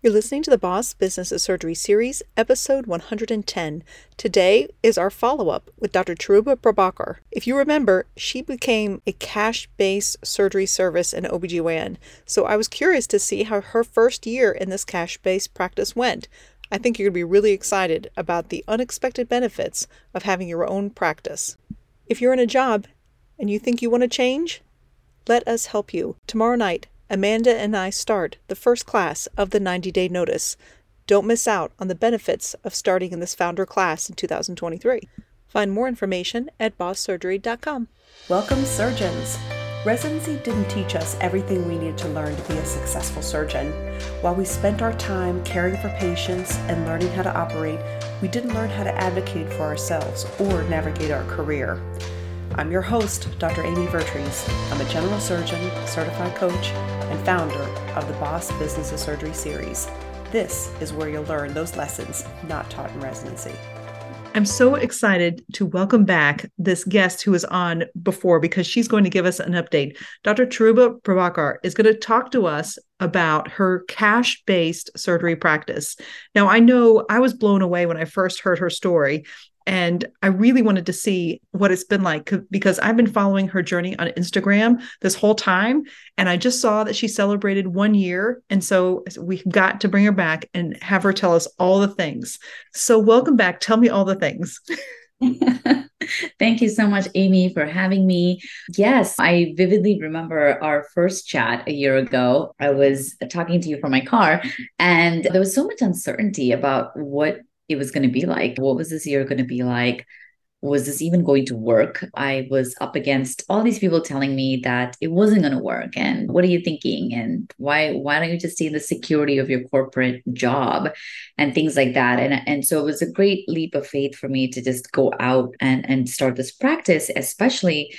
You're listening to the Boss Business of Surgery series, episode 110. Today is our follow up with Dr. Cheruba Prabakar. If you remember, she became a cash based surgery service in OBGYN, so I was curious to see how her first year in this cash based practice went. I think you're going to be really excited about the unexpected benefits of having your own practice. If you're in a job and you think you want to change, let us help you. Tomorrow night, Amanda and I start the first class of the 90 day notice. Don't miss out on the benefits of starting in this founder class in 2023. Find more information at bosssurgery.com. Welcome, surgeons. Residency didn't teach us everything we needed to learn to be a successful surgeon. While we spent our time caring for patients and learning how to operate, we didn't learn how to advocate for ourselves or navigate our career. I'm your host, Dr. Amy Vertrees. I'm a general surgeon, certified coach, and founder of the Boss Business of Surgery series. This is where you'll learn those lessons not taught in residency. I'm so excited to welcome back this guest who was on before because she's going to give us an update. Dr. Cheruba Prabakar is going to talk to us about her cash based surgery practice. Now, I know I was blown away when I first heard her story and I really wanted to see what it's been like because I've been following her journey on Instagram this whole time. And I just saw that she celebrated one year. And so we got to bring her back and have her tell us all the things. So, welcome back. Tell me all the things. Thank you so much, Amy, for having me. Yes, I vividly remember our first chat a year ago. I was talking to you from my car, and there was so much uncertainty about what it was going to be like. What was this year going to be like? Was this even going to work? I was up against all these people telling me that it wasn't going to work. And what are you thinking? And why why don't you just stay in the security of your corporate job and things like that? And and so it was a great leap of faith for me to just go out and and start this practice, especially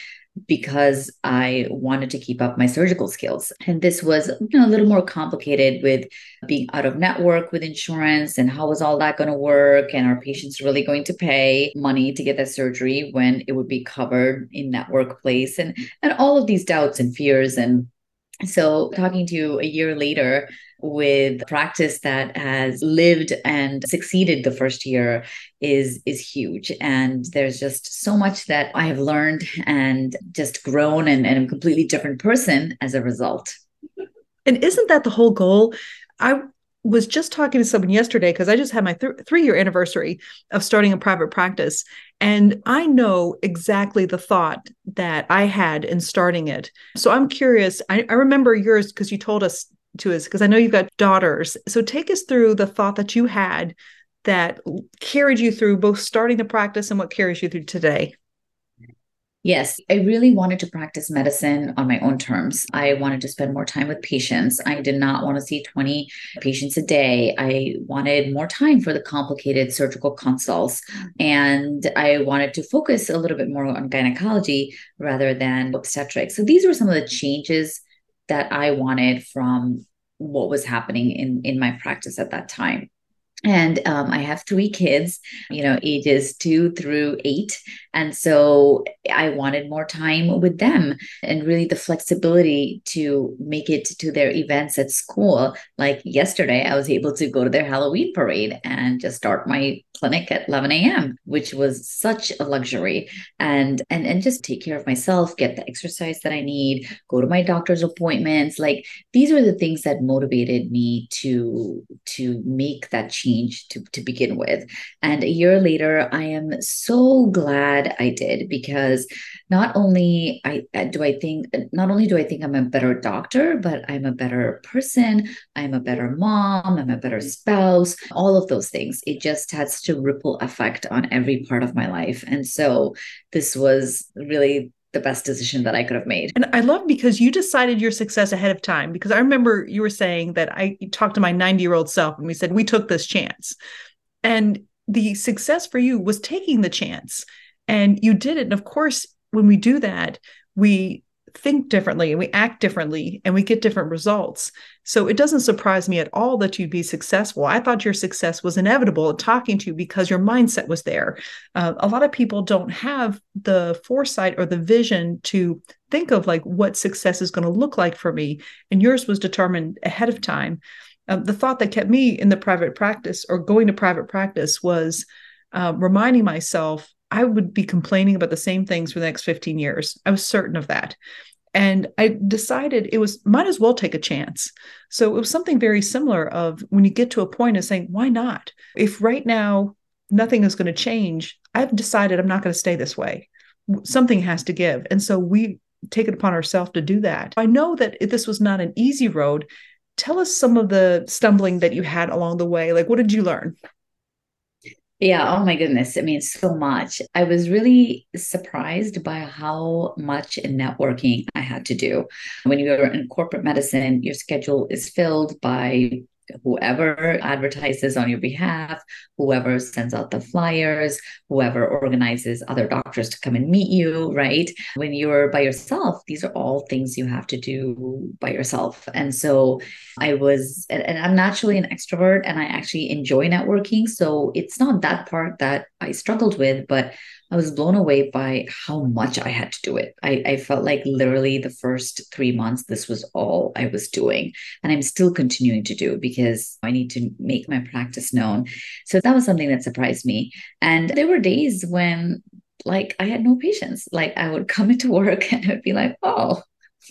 because I wanted to keep up my surgical skills. And this was you know, a little more complicated with being out of network with insurance and how was all that going to work? And are patients really going to pay money to get that surgery when it would be covered in that workplace? And, and all of these doubts and fears. And so talking to you a year later, with practice that has lived and succeeded the first year is is huge and there's just so much that i have learned and just grown and, and i'm a completely different person as a result and isn't that the whole goal i was just talking to someone yesterday because I just had my th- three year anniversary of starting a private practice. And I know exactly the thought that I had in starting it. So I'm curious. I, I remember yours because you told us to us because I know you've got daughters. So take us through the thought that you had that carried you through both starting the practice and what carries you through today. Yes, I really wanted to practice medicine on my own terms. I wanted to spend more time with patients. I did not want to see 20 patients a day. I wanted more time for the complicated surgical consults. And I wanted to focus a little bit more on gynecology rather than obstetrics. So these were some of the changes that I wanted from what was happening in in my practice at that time and um, i have three kids you know ages two through eight. And so i wanted more time with them and really the flexibility to make it to their events at school. Like yesterday i was able to go to their halloween parade and just start my clinic at 11 a.m which was such a luxury. And and and just take care of myself get the exercise that i need go to my doctor's appointments. Like these are the things that motivated me to to make that change change to, to begin with. And a year later, I am so glad I did because not only I do I think not only do I think I'm a better doctor, but I'm a better person, I'm a better mom, I'm a better spouse, all of those things. It just has such a ripple effect on every part of my life. And so this was really the best decision that I could have made. And I love because you decided your success ahead of time. Because I remember you were saying that I talked to my 90 year old self and we said, we took this chance. And the success for you was taking the chance. And you did it. And of course, when we do that, we think differently and we act differently and we get different results. So it doesn't surprise me at all that you'd be successful. I thought your success was inevitable talking to you because your mindset was there. Uh, a lot of people don't have the foresight or the vision to think of like what success is going to look like for me. And yours was determined ahead of time. Um, the thought that kept me in the private practice or going to private practice was uh, reminding myself I would be complaining about the same things for the next 15 years. I was certain of that. And I decided it was might as well take a chance. So it was something very similar of when you get to a point of saying, why not? If right now nothing is going to change, I've decided I'm not going to stay this way. Something has to give. And so we take it upon ourselves to do that. I know that this was not an easy road. Tell us some of the stumbling that you had along the way. Like, what did you learn? Yeah, oh my goodness. I mean, so much. I was really surprised by how much networking I had to do. When you're in corporate medicine, your schedule is filled by whoever advertises on your behalf, whoever sends out the flyers, whoever organizes other doctors to come and meet you, right? When you're by yourself, these are all things you have to do by yourself. And so I was, and I'm naturally an extrovert and I actually enjoy networking. So it's not that part that I struggled with, but I was blown away by how much I had to do it. I, I felt like literally the first three months, this was all I was doing. And I'm still continuing to do because I need to make my practice known. So that was something that surprised me. And there were days when like I had no patience. Like I would come into work and I would be like, oh,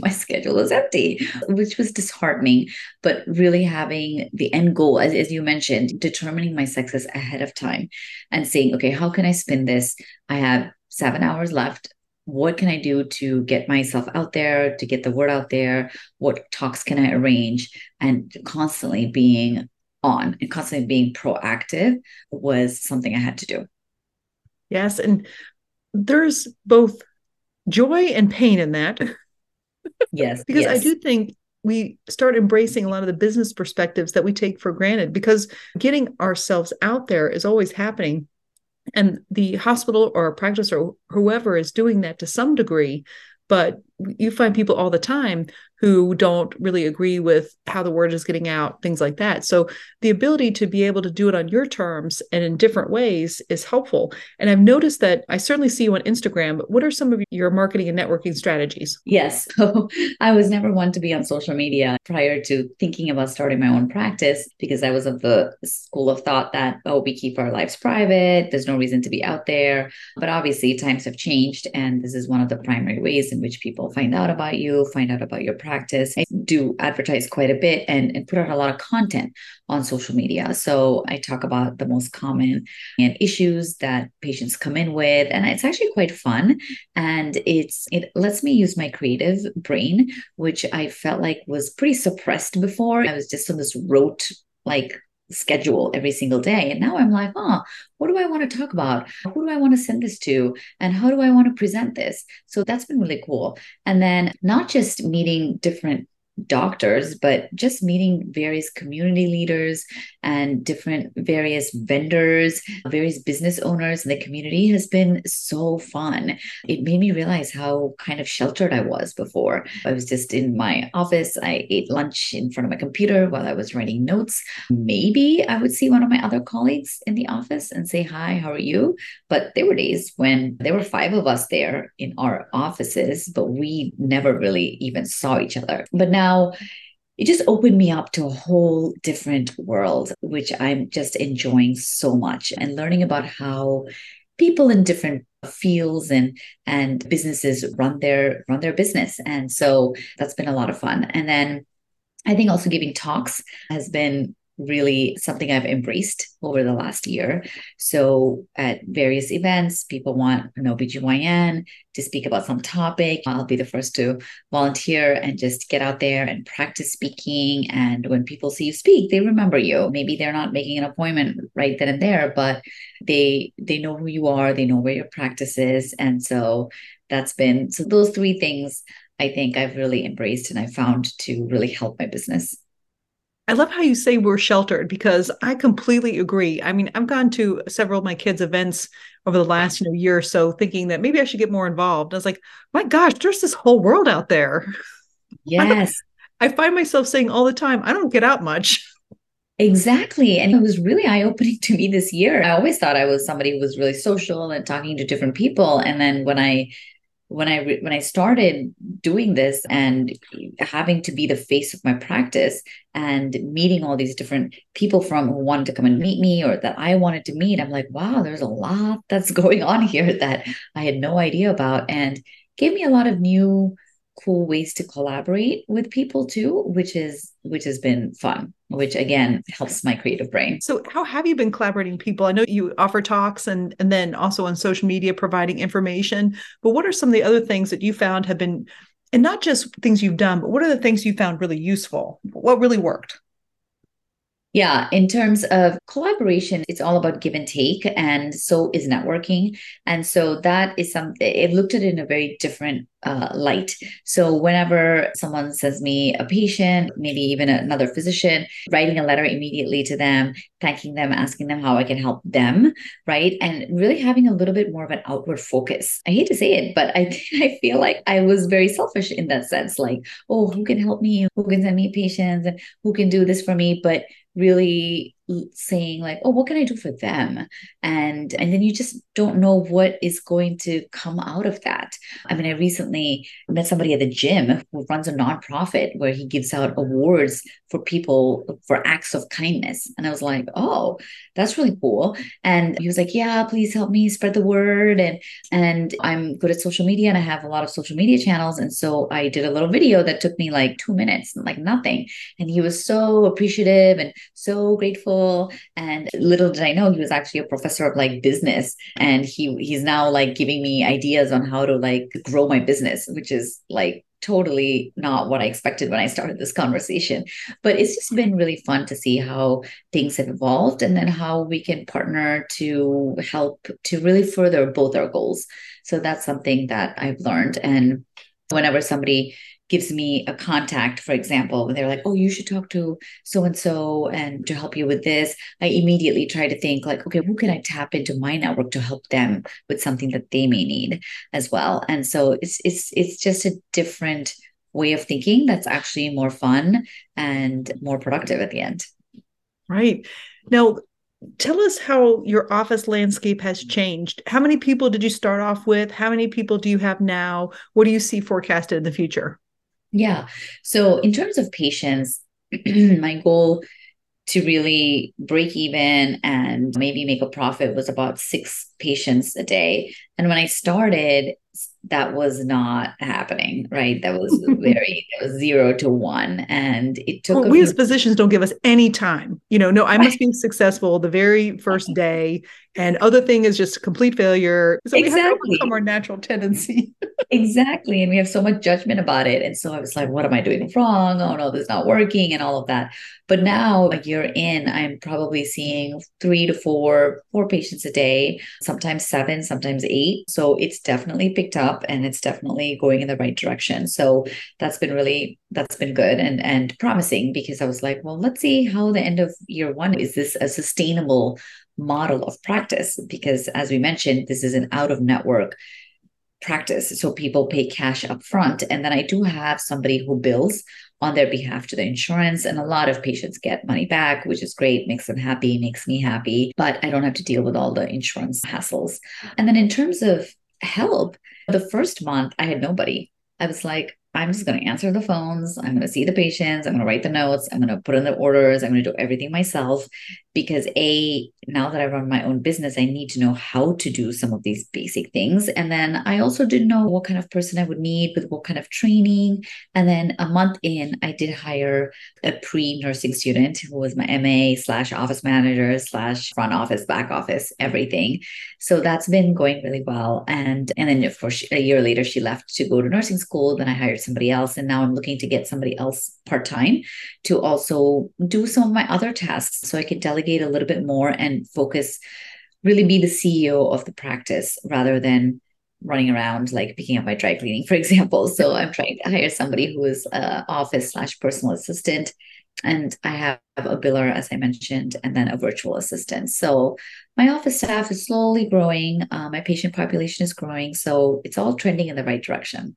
my schedule is empty, which was disheartening. But really having the end goal, as, as you mentioned, determining my success ahead of time and saying, okay, how can I spin this? I have seven hours left. What can I do to get myself out there, to get the word out there? What talks can I arrange? And constantly being on and constantly being proactive was something I had to do. Yes. And there's both joy and pain in that. Yes. because yes. I do think we start embracing a lot of the business perspectives that we take for granted because getting ourselves out there is always happening. And the hospital or practice or whoever is doing that to some degree, but you find people all the time who don't really agree with how the word is getting out, things like that. So the ability to be able to do it on your terms and in different ways is helpful. And I've noticed that I certainly see you on Instagram, what are some of your marketing and networking strategies? Yes. So I was never one to be on social media prior to thinking about starting my own practice because I was of the school of thought that, oh, we keep our lives private. There's no reason to be out there. But obviously, times have changed. And this is one of the primary ways in which people find out about you, find out about your practice. I do advertise quite a bit and, and put out a lot of content on social media. So I talk about the most common and issues that patients come in with. And it's actually quite fun. And it's it lets me use my creative brain, which I felt like was pretty suppressed before. I was just on this rote like schedule every single day. And now I'm like, oh, what do I want to talk about? Who do I want to send this to? And how do I want to present this? So that's been really cool. And then not just meeting different doctors, but just meeting various community leaders and different various vendors, various business owners in the community has been so fun. It made me realize how kind of sheltered I was before. I was just in my office. I ate lunch in front of my computer while I was writing notes. Maybe I would see one of my other colleagues in the office and say, Hi, how are you? But there were days when there were five of us there in our offices, but we never really even saw each other. But now now it just opened me up to a whole different world, which I'm just enjoying so much and learning about how people in different fields and and businesses run their run their business. And so that's been a lot of fun. And then i think also giving talks has been really something I've embraced over the last year. So at various events, people want an OBGYN to speak about some topic. I'll be the first to volunteer and just get out there and practice speaking. And when people see you speak, they remember you. Maybe they're not making an appointment right then and there, but they they know who you are, they know where your practice is. And so that's been so those three things I think I've really embraced and I found to really help my business. I love how you say we're sheltered because I completely agree. I mean, I've gone to several of my kids' events over the last you know year or so, thinking that maybe I should get more involved. I was like, my gosh, there's this whole world out there. Yes. I, I find myself saying all the time, I don't get out much. Exactly. And it was really eye opening to me this year. I always thought I was somebody who was really social and talking to different people. And then when I when I re- when I started doing this and having to be the face of my practice and meeting all these different people from who wanted to come and meet me or that I wanted to meet, I'm like, wow, there's a lot that's going on here that I had no idea about, and gave me a lot of new cool ways to collaborate with people too which is which has been fun which again helps my creative brain. So how have you been collaborating people? I know you offer talks and and then also on social media providing information but what are some of the other things that you found have been and not just things you've done but what are the things you found really useful? What really worked? Yeah, in terms of collaboration, it's all about give and take, and so is networking. And so that is something, it looked at it in a very different uh, light. So whenever someone sends me a patient, maybe even another physician, writing a letter immediately to them, thanking them, asking them how I can help them, right? And really having a little bit more of an outward focus. I hate to say it, but I I feel like I was very selfish in that sense. Like, oh, who can help me? Who can send me patients? And who can do this for me? But really saying like oh what can i do for them? And and then you just don't know what is going to come out of that. I mean i recently met somebody at the gym who runs a nonprofit where he gives out awards for people for acts of kindness. And i was like oh that's really cool. And he was like yeah please help me spread the word. And and i'm good at social media and i have a lot of social media channels. And so i did a little video that took me like two minutes like nothing. And he was so appreciative and so grateful and little did I know he was actually a professor of like business. And he he's now like giving me ideas on how to like grow my business, which is like totally not what I expected when I started this conversation. But it's just been really fun to see how things have evolved and then how we can partner to help to really further both our goals. So that's something that I've learned. And whenever somebody gives me a contact, for example, they're like, oh, you should talk to so and so and to help you with this, I immediately try to think, like, okay, who can I tap into my network to help them with something that they may need as well? And so it's it's it's just a different way of thinking that's actually more fun and more productive at the end. Right. Now, tell us how your office landscape has changed. How many people did you start off with? How many people do you have now? What do you see forecasted in the future? Yeah. So, in terms of patients, my goal to really break even and maybe make a profit was about six patients a day. And when I started, that was not happening, right? That was very, that was zero to one. And it took. Well, we as physicians don't give us any time. You know, no, I must be successful the very first day. And other thing is just complete failure. So exactly. we have to overcome our natural tendency. exactly. And we have so much judgment about it. And so I was like, what am I doing wrong? Oh no, this is not working and all of that. But now a year in, I'm probably seeing three to four, four patients a day, sometimes seven, sometimes eight. So it's definitely picked up and it's definitely going in the right direction. So that's been really that's been good and and promising because I was like, well, let's see how the end of year one is this a sustainable model of practice because as we mentioned, this is an out of network practice. So people pay cash up front. And then I do have somebody who bills on their behalf to the insurance. And a lot of patients get money back, which is great, makes them happy, makes me happy. But I don't have to deal with all the insurance hassles. And then in terms of help, the first month I had nobody. I was like, I'm just going to answer the phones. I'm going to see the patients. I'm going to write the notes. I'm going to put in the orders. I'm going to do everything myself because A, now that I run my own business, I need to know how to do some of these basic things. And then I also didn't know what kind of person I would need with what kind of training. And then a month in, I did hire a pre nursing student who was my MA slash office manager slash front office, back office, everything. So that's been going really well. And, and then, of course, a year later, she left to go to nursing school. Then I hired somebody else. And now I'm looking to get somebody else part time to also do some of my other tasks so I can delegate delegate a little bit more and focus, really be the CEO of the practice rather than running around like picking up my dry cleaning, for example. So I'm trying to hire somebody who is a office slash personal assistant. And I have a biller, as I mentioned, and then a virtual assistant. So my office staff is slowly growing. Uh, my patient population is growing. So it's all trending in the right direction.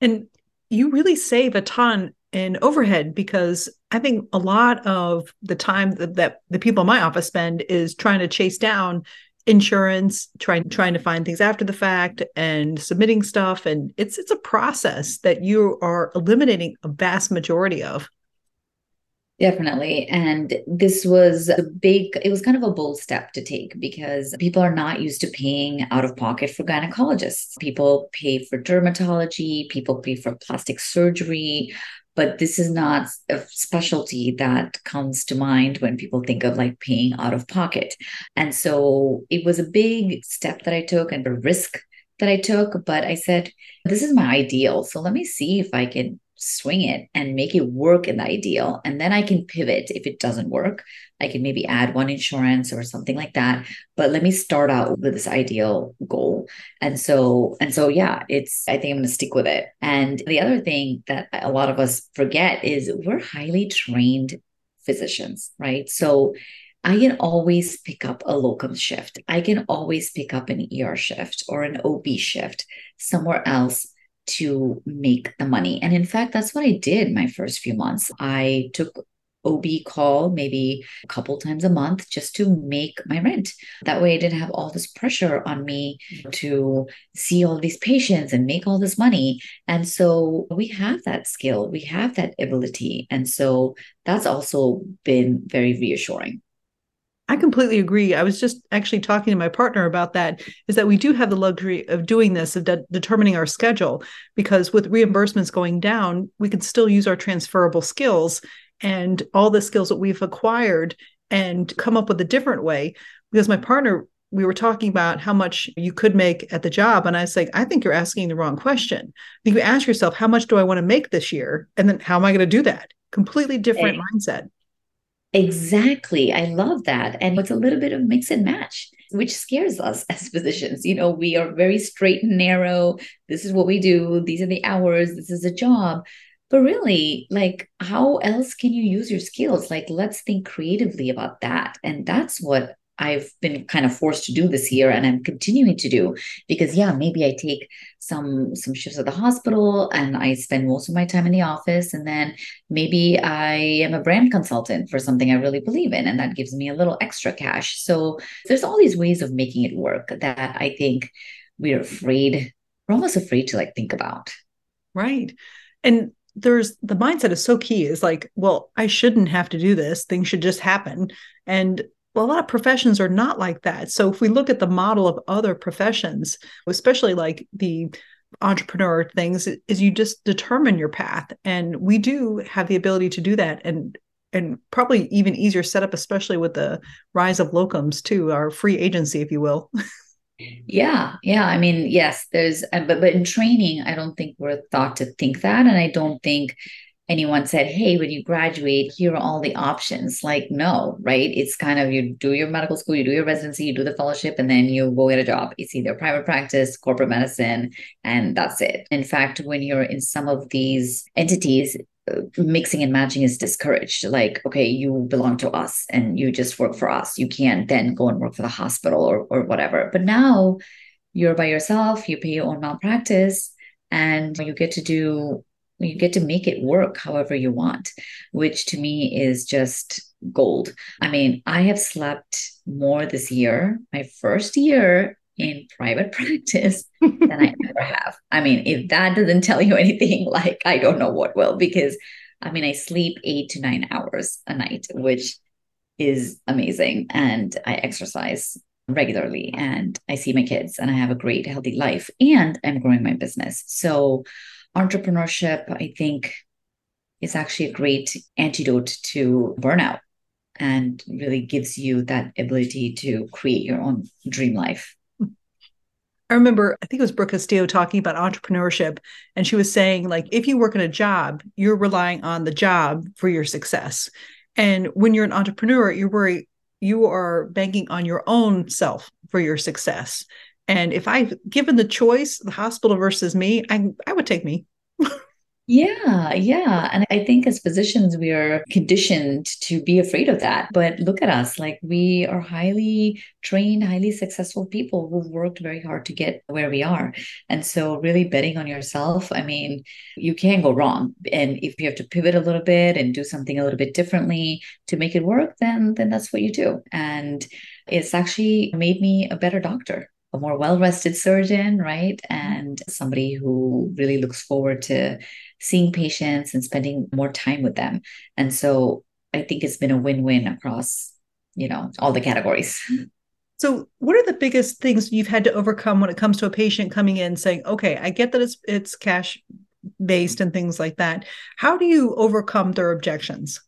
And you really save a ton in overhead because I think a lot of the time that, that the people in my office spend is trying to chase down insurance, trying trying to find things after the fact and submitting stuff and it's it's a process that you are eliminating a vast majority of. Definitely. And this was a big, it was kind of a bold step to take because people are not used to paying out of pocket for gynecologists. People pay for dermatology, people pay for plastic surgery, but this is not a specialty that comes to mind when people think of like paying out of pocket. And so it was a big step that I took and a risk that I took, but I said, this is my ideal. So let me see if I can swing it and make it work in the ideal. And then I can pivot if it doesn't work. I can maybe add one insurance or something like that. But let me start out with this ideal goal. And so, and so, yeah, it's, I think I'm going to stick with it. And the other thing that a lot of us forget is we're highly trained physicians, right? So, I can always pick up a locum shift. I can always pick up an ER shift or an OB shift somewhere else to make the money. And in fact, that's what I did my first few months. I took OB call maybe a couple times a month just to make my rent. That way I didn't have all this pressure on me to see all these patients and make all this money. And so we have that skill, we have that ability. And so that's also been very reassuring. I completely agree. I was just actually talking to my partner about that is that we do have the luxury of doing this, of de- determining our schedule, because with reimbursements going down, we can still use our transferable skills and all the skills that we've acquired and come up with a different way. Because my partner, we were talking about how much you could make at the job. And I was like, I think you're asking the wrong question. I think You ask yourself, how much do I want to make this year? And then how am I going to do that? Completely different mindset. Exactly. I love that. And it's a little bit of mix and match, which scares us as physicians. You know, we are very straight and narrow. This is what we do. These are the hours. This is a job. But really, like, how else can you use your skills? Like, let's think creatively about that. And that's what I've been kind of forced to do this year and I'm continuing to do because yeah, maybe I take some some shifts at the hospital and I spend most of my time in the office and then maybe I am a brand consultant for something I really believe in and that gives me a little extra cash. So there's all these ways of making it work that I think we're afraid we're almost afraid to like think about. Right. And there's the mindset is so key is like well i shouldn't have to do this things should just happen and well, a lot of professions are not like that. So if we look at the model of other professions, especially like the entrepreneur things, is you just determine your path. And we do have the ability to do that and and probably even easier setup, especially with the rise of locums too, our free agency, if you will. yeah yeah i mean yes there's uh, but but in training i don't think we're thought to think that and i don't think anyone said, Hey, when you graduate, here are all the options. Like, no, right? It's kind of you do your medical school, you do your residency, you do the fellowship, and then you go get a job. It's either private practice, corporate medicine, and that's it. In fact, when you're in some of these entities, uh, mixing and matching is discouraged. Like, okay, you belong to us and you just work for us. You can't then go and work for the hospital or, or whatever. But now you're by yourself, you pay your own malpractice, and you get to do you get to make it work however you want, which to me is just gold. I mean, I have slept more this year, my first year in private practice than I ever have. I mean, if that doesn't tell you anything, like I don't know what will, because I mean, I sleep eight to nine hours a night, which is amazing. And I exercise regularly and I see my kids and I have a great, healthy life and I'm growing my business. So entrepreneurship, I think, is actually a great antidote to burnout and really gives you that ability to create your own dream life. I remember, I think it was Brooke Castillo talking about entrepreneurship, and she was saying, like, if you work in a job, you're relying on the job for your success. And when you're an entrepreneur, you're worried you are banking on your own self for your success. And if I've given the choice, the hospital versus me, I I would take me. Yeah, yeah. And I think as physicians, we are conditioned to be afraid of that. But look at us, like we are highly trained, highly successful people who've worked very hard to get where we are. And so, really betting on yourself, I mean, you can't go wrong. And if you have to pivot a little bit and do something a little bit differently to make it work, then then that's what you do. And it's actually made me a better doctor a more well rested surgeon, right? Mm-hmm. And somebody who really looks forward to seeing patients and spending more time with them. And so I think it's been a win win across, you know, all the categories. So, what are the biggest things you've had to overcome when it comes to a patient coming in saying, "Okay, I get that it's it's cash based and things like that." How do you overcome their objections?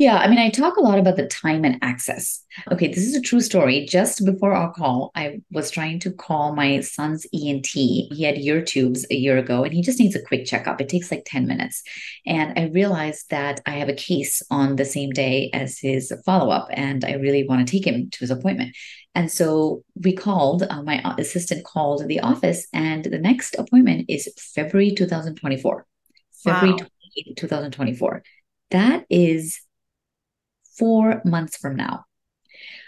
Yeah, I mean, I talk a lot about the time and access. Okay, this is a true story. Just before our call, I was trying to call my son's ENT. He had ear tubes a year ago and he just needs a quick checkup. It takes like 10 minutes. And I realized that I have a case on the same day as his follow up, and I really want to take him to his appointment. And so we called, uh, my assistant called the office, and the next appointment is February 2024. February wow. 2024. That is four months from now.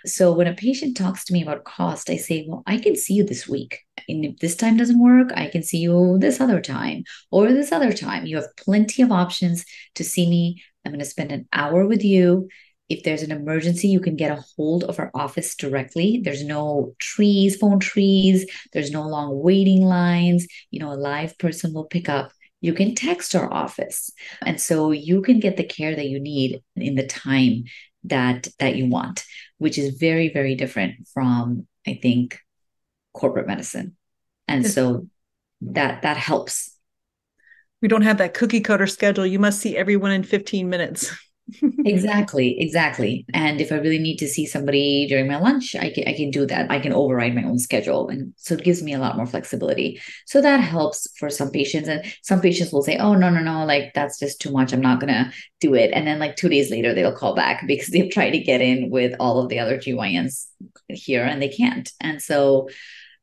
So when a patient talks to me about cost, I say, well, I can see you this week. And if this time doesn't work, I can see you this other time or this other time. You have plenty of options to see me. I'm going to spend an hour with you. If there's an emergency, you can get a hold of our office directly. There's no trees, phone trees. There's no long waiting lines. You know, a live person will pick up you can text our office. And so you can get the care that you need in the time that that you want which is very very different from i think corporate medicine. And so that that helps. We don't have that cookie cutter schedule. You must see everyone in 15 minutes exactly, exactly. And if I really need to see somebody during my lunch, I can I can do that. I can override my own schedule, and so it gives me a lot more flexibility. So that helps for some patients, and some patients will say, "Oh no, no, no, like that's just too much. I'm not gonna do it." And then like two days later, they'll call back because they've tried to get in with all of the other GYNs here, and they can't. And so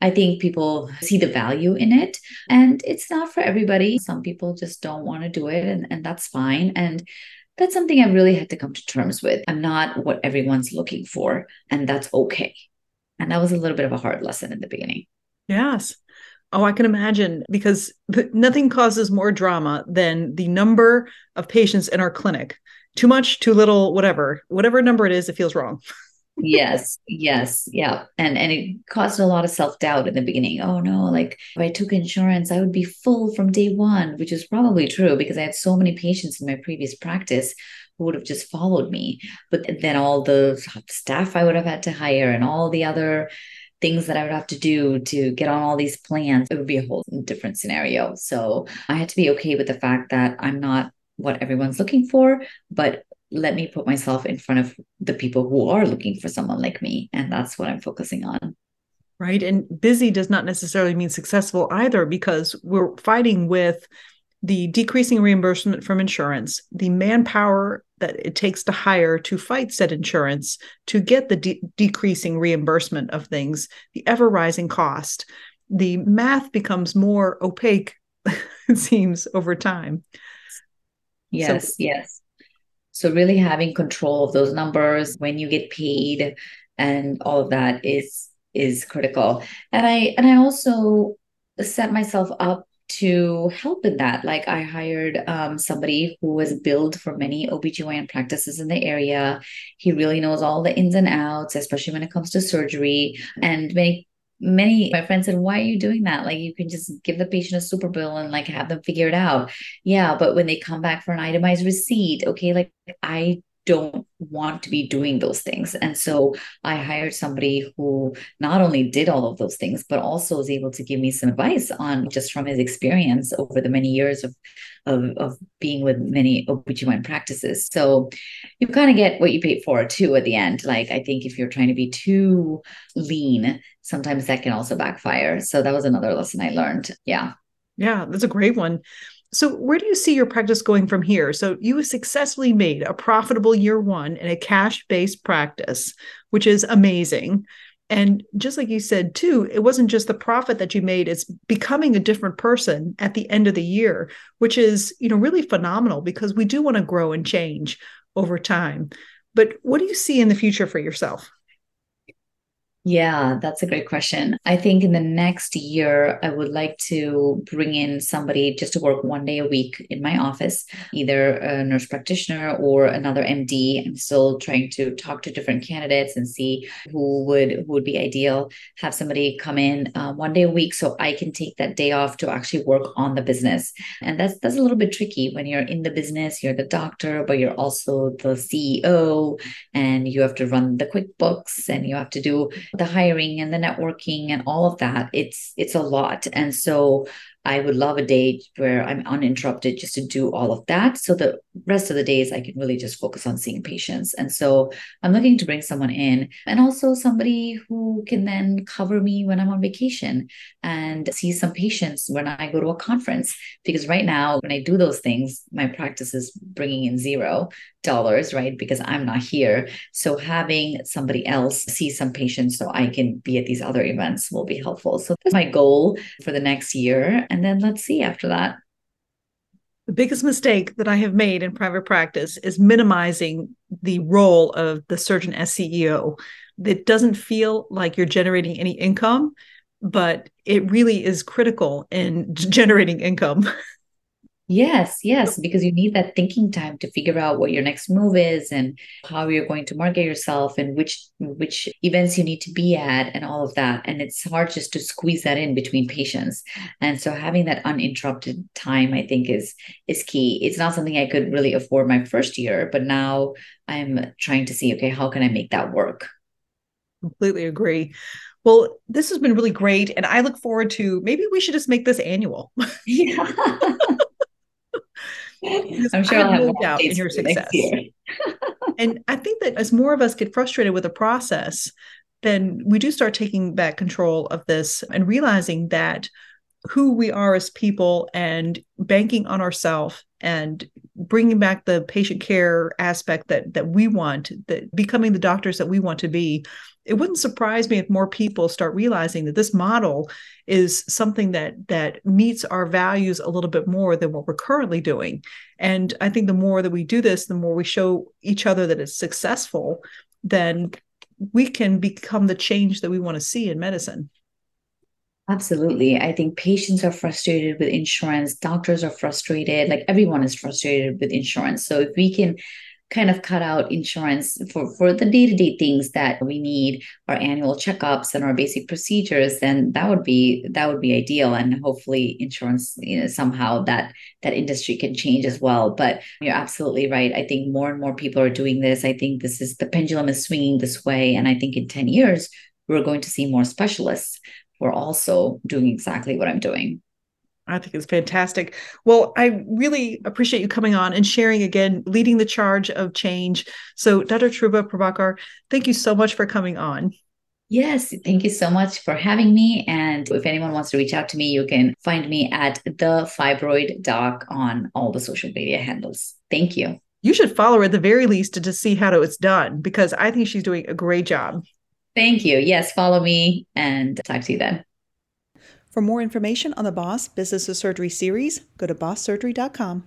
I think people see the value in it and it's not for everybody. Some people just don't want to do it and, and that's fine. And that's something I really had to come to terms with. I'm not what everyone's looking for, and that's okay. And that was a little bit of a hard lesson in the beginning. Yes. Oh, I can imagine because nothing causes more drama than the number of patients in our clinic. Too much, too little, whatever. Whatever number it is, it feels wrong. yes yes yeah and and it caused a lot of self-doubt in the beginning. Oh no like if i took insurance i would be full from day one which is probably true because i had so many patients in my previous practice who would have just followed me. But then all the staff i would have had to hire and all the other things that I would have to do to get on all these plans, it would be a whole different scenario. So I had to be okay with the fact that I'm not what everyone's looking for, but let me put myself in front of the people who are looking for someone like me. And that's what I'm focusing on. Right. And busy does not necessarily mean successful either, because we're fighting with the decreasing reimbursement from insurance, the manpower that it takes to hire to fight said insurance, to get the de- decreasing reimbursement of things, the ever rising cost. The math becomes more opaque, it seems, over time. Yes, so, yes. So really having control of those numbers when you get paid and all of that is is critical. And I and I also set myself up to help in that. Like I hired um, somebody who was billed for many OBGYN practices in the area. He really knows all the ins and outs, especially when it comes to surgery. And many many my friends said why are you doing that? Like you can just give the patient a super bill and like have them figure it out. Yeah but when they come back for an itemized receipt okay like i don't want to be doing those things. And so I hired somebody who not only did all of those things, but also was able to give me some advice on just from his experience over the many years of, of, of being with many OBGYN practices. So you kind of get what you paid for too at the end. Like I think if you're trying to be too lean, sometimes that can also backfire. So that was another lesson I learned. Yeah. Yeah, that's a great one. So, where do you see your practice going from here? So, you successfully made a profitable year one in a cash based practice, which is amazing. And just like you said, too, it wasn't just the profit that you made, it's becoming a different person at the end of the year, which is, you know, really phenomenal because we do want to grow and change over time. But what do you see in the future for yourself? Yeah, that's a great question. I think in the next year, I would like to bring in somebody just to work one day a week in my office, either a nurse practitioner or another MD. I'm still trying to talk to different candidates and see who would who would be ideal. Have somebody come in uh, one day a week so I can take that day off to actually work on the business. And that's that's a little bit tricky when you're in the business. You're the doctor, but you're also the CEO, and you have to run the QuickBooks, and you have to do the hiring and the networking and all of that it's it's a lot. And so I would love a day where I'm uninterrupted just to do all of that. So the rest of the days I can really just focus on seeing patients. And so I'm looking to bring someone in and also somebody who can then cover me when I'm on vacation and see some patients when I go to a conference. Because right now, when I do those things, my practice is bringing in zero dollars, right? Because I'm not here. So having somebody else see some patients so I can be at these other events will be helpful. So that's my goal for the next year and then let's see after that. The biggest mistake that I have made in private practice is minimizing the role of the surgeon as CEO. It doesn't feel like you're generating any income, but it really is critical in generating income. Yes, yes, because you need that thinking time to figure out what your next move is and how you're going to market yourself and which which events you need to be at and all of that. And it's hard just to squeeze that in between patients. And so having that uninterrupted time, I think, is is key. It's not something I could really afford my first year, but now I'm trying to see, okay, how can I make that work? Completely agree. Well, this has been really great. And I look forward to maybe we should just make this annual. Yeah. I'm sure I'll have no doubt in your success. and I think that as more of us get frustrated with the process, then we do start taking back control of this and realizing that who we are as people and banking on ourselves and bringing back the patient care aspect that that we want that becoming the doctors that we want to be it wouldn't surprise me if more people start realizing that this model is something that that meets our values a little bit more than what we're currently doing and i think the more that we do this the more we show each other that it's successful then we can become the change that we want to see in medicine Absolutely. I think patients are frustrated with insurance, doctors are frustrated, like everyone is frustrated with insurance. So if we can kind of cut out insurance for, for the day-to-day things that we need our annual checkups and our basic procedures then that would be that would be ideal. And hopefully insurance you know somehow that that industry can change as well. But you're absolutely right. I think more and more people are doing this. I think this is the pendulum is swinging this way. And i think in 10 years we're going to see more specialists who are also doing exactly what i'm doing I think it's fantastic. Well, I really appreciate you coming on and sharing again, leading the charge of change. So, Dr. Cheruba Prabakar, thank you so much for coming on. Yes, thank you so much for having me. And if anyone wants to reach out to me, you can find me at the fibroid doc on all the social media handles. Thank you. You should follow her at the very least to, to see how it's done because I think she's doing a great job. Thank you. Yes, follow me and talk to you then. For more information on the Boss Business of Surgery series, go to bosssurgery.com.